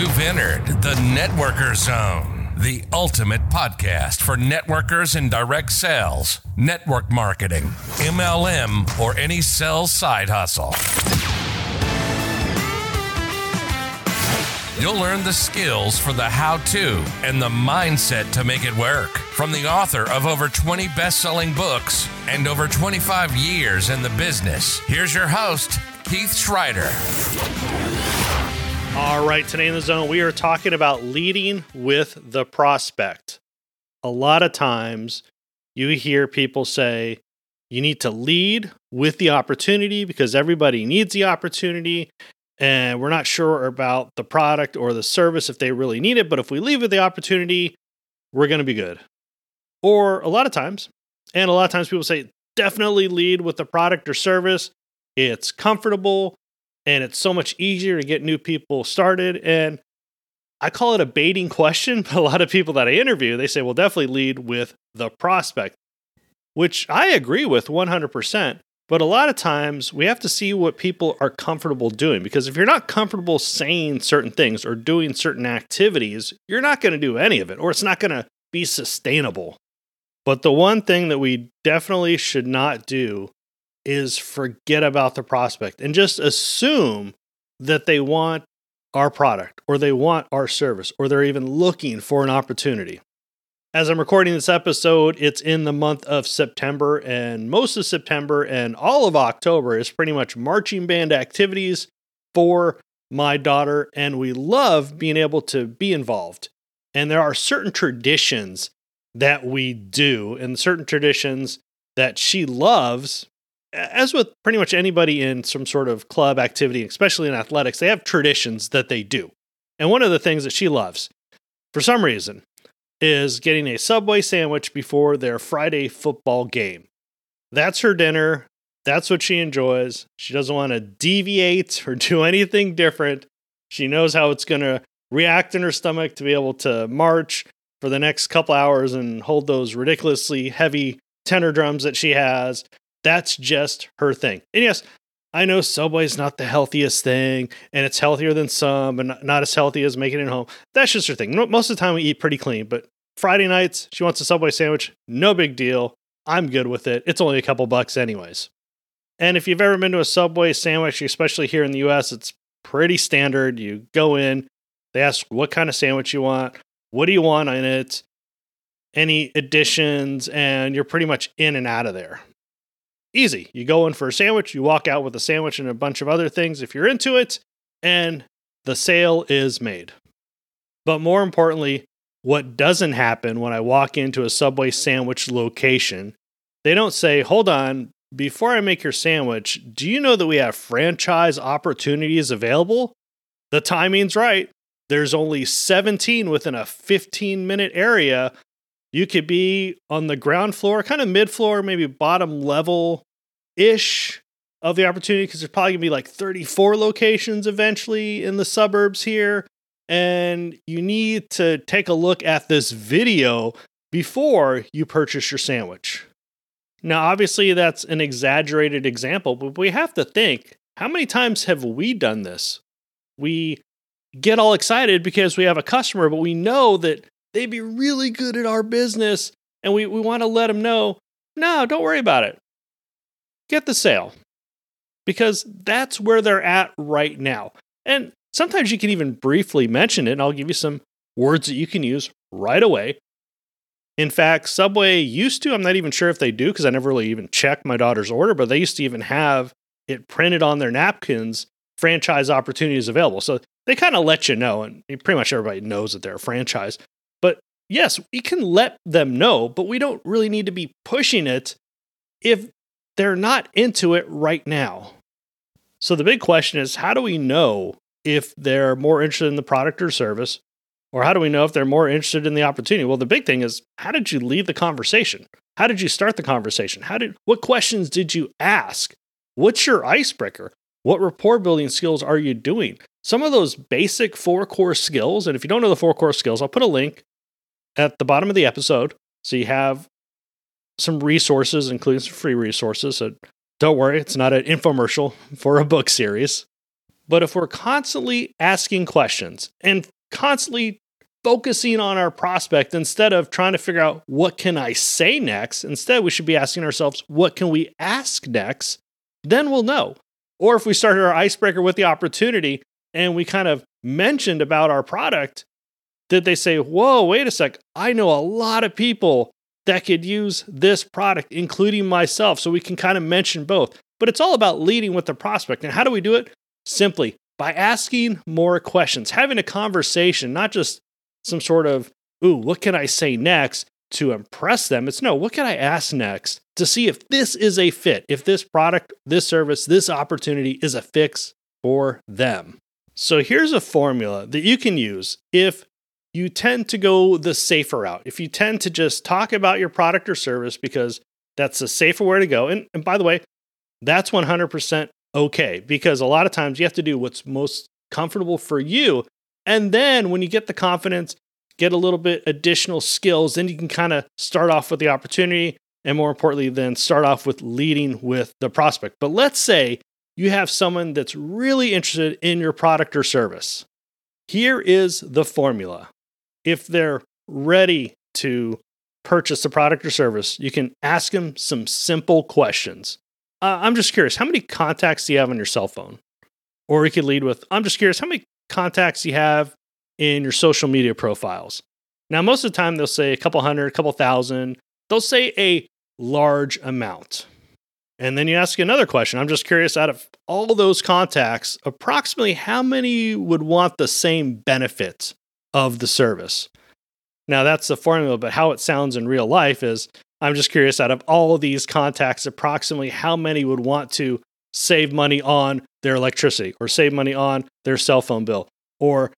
You've entered the Networker Zone, the ultimate podcast for networkers in direct sales, network marketing, MLM, or any sales side hustle. You'll learn the skills for the how to and the mindset to make it work from the author of over 20 best selling books and over 25 years in the business. Here's your host, Keith Schreiter. All right, today in the zone, we are talking about leading with the prospect. A lot of times you hear people say, you need to lead with the opportunity because everybody needs the opportunity. And we're not sure about the product or the service if they really need it. But if we leave with the opportunity, we're going to be good. Or a lot of times, and a lot of times people say, definitely lead with the product or service. It's comfortable and it's so much easier to get new people started. And I call it a baiting question, but a lot of people that I interview, they say, well, definitely lead with the prospect, which I agree with 100%. But a lot of times we have to see what people are comfortable doing because if you're not comfortable saying certain things or doing certain activities, you're not going to do any of it or it's not going to be sustainable. But the one thing that we definitely should not do is forget about the prospect and just assume that they want our product or they want our service or they're even looking for an opportunity. As I'm recording this episode, it's in the month of September, and most of September and all of October is pretty much marching band activities for my daughter, and we love being able to be involved. And there are certain traditions that we do, and certain traditions that she loves as with pretty much anybody in some sort of club activity, especially in athletics, they have traditions that they do. And one of the things that she loves, for some reason, is getting a Subway sandwich before their Friday football game. That's her dinner. That's what she enjoys. She doesn't want to deviate or do anything different. She knows how it's going to react in her stomach to be able to march for the next couple hours and hold those ridiculously heavy tenor drums that she has that's just her thing. And yes, I know Subway's not the healthiest thing, and it's healthier than some, and not as healthy as making it home. That's just her thing. Most of the time, we eat pretty clean, but Friday nights, she wants a Subway sandwich. No big deal. I'm good with it. It's only a couple bucks, anyways. And if you've ever been to a Subway sandwich, especially here in the US, it's pretty standard. You go in, they ask what kind of sandwich you want, what do you want in it, any additions, and you're pretty much in and out of there. Easy. You go in for a sandwich, you walk out with a sandwich and a bunch of other things if you're into it, and the sale is made. But more importantly, what doesn't happen when I walk into a Subway sandwich location, they don't say, hold on, before I make your sandwich, do you know that we have franchise opportunities available? The timing's right. There's only 17 within a 15 minute area you could be on the ground floor, kind of mid floor, maybe bottom level ish of the opportunity because there's probably gonna be like 34 locations eventually in the suburbs here. And you need to take a look at this video before you purchase your sandwich. Now, obviously, that's an exaggerated example, but we have to think how many times have we done this? We get all excited because we have a customer, but we know that they'd be really good at our business. And we, we want to let them know no, don't worry about it. Get the sale because that's where they're at right now. And sometimes you can even briefly mention it, and I'll give you some words that you can use right away. In fact, Subway used to, I'm not even sure if they do because I never really even checked my daughter's order, but they used to even have it printed on their napkins franchise opportunities available. So they kind of let you know, and pretty much everybody knows that they're a franchise yes, we can let them know, but we don't really need to be pushing it if they're not into it right now. So the big question is how do we know if they're more interested in the product or service? Or how do we know if they're more interested in the opportunity? Well, the big thing is how did you leave the conversation? How did you start the conversation? How did what questions did you ask? What's your icebreaker? What rapport building skills are you doing? Some of those basic four core skills, and if you don't know the four core skills, I'll put a link at the bottom of the episode. So you have some resources, including some free resources. So don't worry, it's not an infomercial for a book series. But if we're constantly asking questions and constantly focusing on our prospect instead of trying to figure out what can I say next, instead we should be asking ourselves, what can we ask next? Then we'll know. Or if we started our icebreaker with the opportunity and we kind of mentioned about our product, did they say, whoa, wait a sec, I know a lot of people that could use this product, including myself. So we can kind of mention both. But it's all about leading with the prospect. And how do we do it? Simply by asking more questions, having a conversation, not just some sort of, ooh, what can I say next to impress them? It's no, what can I ask next to see if this is a fit, if this product, this service, this opportunity is a fix for them. So here's a formula that you can use if you tend to go the safer route. If you tend to just talk about your product or service because that's a safer way to go. And, and by the way, that's 100% okay because a lot of times you have to do what's most comfortable for you. And then when you get the confidence, get a little bit additional skills, then you can kind of start off with the opportunity and more importantly, then start off with leading with the prospect. But let's say you have someone that's really interested in your product or service. Here is the formula if they're ready to purchase a product or service, you can ask them some simple questions. Uh, I'm just curious, how many contacts do you have on your cell phone? Or you could lead with, I'm just curious, how many contacts do you have in your social media profiles? Now, most of the time, they'll say a couple hundred, a couple thousand. They'll say a large amount. And then you ask another question. I'm just curious out of all those contacts, approximately how many would want the same benefit of the service. Now, that's the formula, but how it sounds in real life is I'm just curious out of all of these contacts, approximately how many would want to save money on their electricity or save money on their cell phone bill or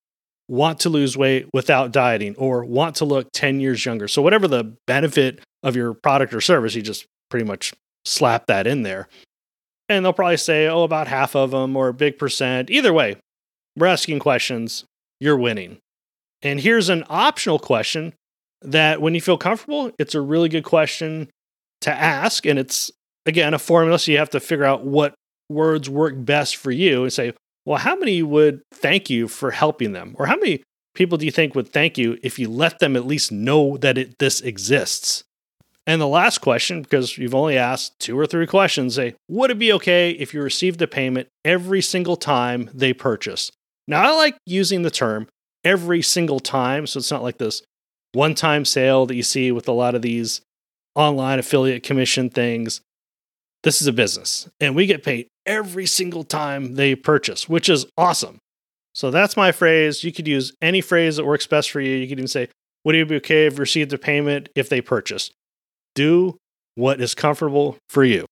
want to lose weight without dieting or want to look 10 years younger. So, whatever the benefit of your product or service, you just pretty much slap that in there. And they'll probably say, oh, about half of them or a big percent. Either way, we're asking questions, you're winning. And here's an optional question that when you feel comfortable, it's a really good question to ask. And it's, again, a formula. So you have to figure out what words work best for you and say, well, how many would thank you for helping them? Or how many people do you think would thank you if you let them at least know that it, this exists? And the last question, because you've only asked two or three questions, say, would it be okay if you received a payment every single time they purchase? Now, I like using the term every single time. So it's not like this one time sale that you see with a lot of these online affiliate commission things. This is a business and we get paid every single time they purchase, which is awesome. So that's my phrase. You could use any phrase that works best for you. You could even say, Would it be okay if you received a payment if they purchase? Do what is comfortable for you.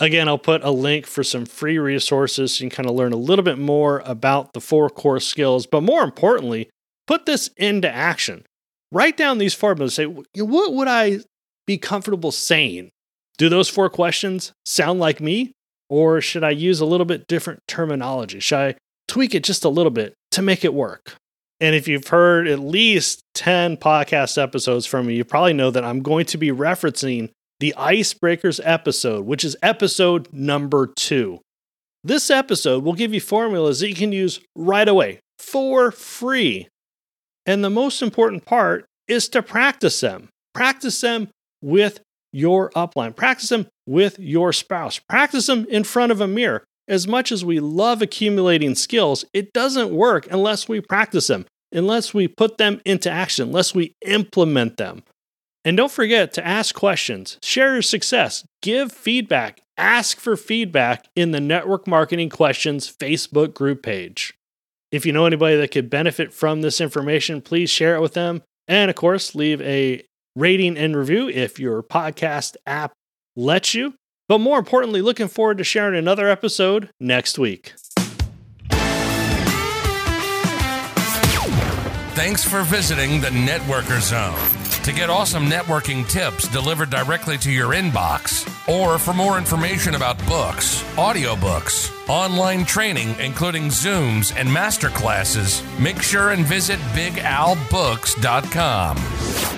Again, I'll put a link for some free resources so you can kind of learn a little bit more about the four core skills, but more importantly, put this into action. Write down these formulas. Say, what would I be comfortable saying? Do those four questions sound like me? Or should I use a little bit different terminology? Should I tweak it just a little bit to make it work? And if you've heard at least 10 podcast episodes from me, you probably know that I'm going to be referencing the Icebreakers episode, which is episode number two. This episode will give you formulas that you can use right away for free. And the most important part is to practice them. Practice them with your upline, practice them with your spouse, practice them in front of a mirror. As much as we love accumulating skills, it doesn't work unless we practice them, unless we put them into action, unless we implement them. And don't forget to ask questions, share your success, give feedback, ask for feedback in the Network Marketing Questions Facebook group page. If you know anybody that could benefit from this information, please share it with them. And of course, leave a rating and review if your podcast app lets you. But more importantly, looking forward to sharing another episode next week. Thanks for visiting the Networker Zone to get awesome networking tips delivered directly to your inbox, or for more information about books, audiobooks, online training, including Zooms and masterclasses, make sure and visit BigAlBooks.com.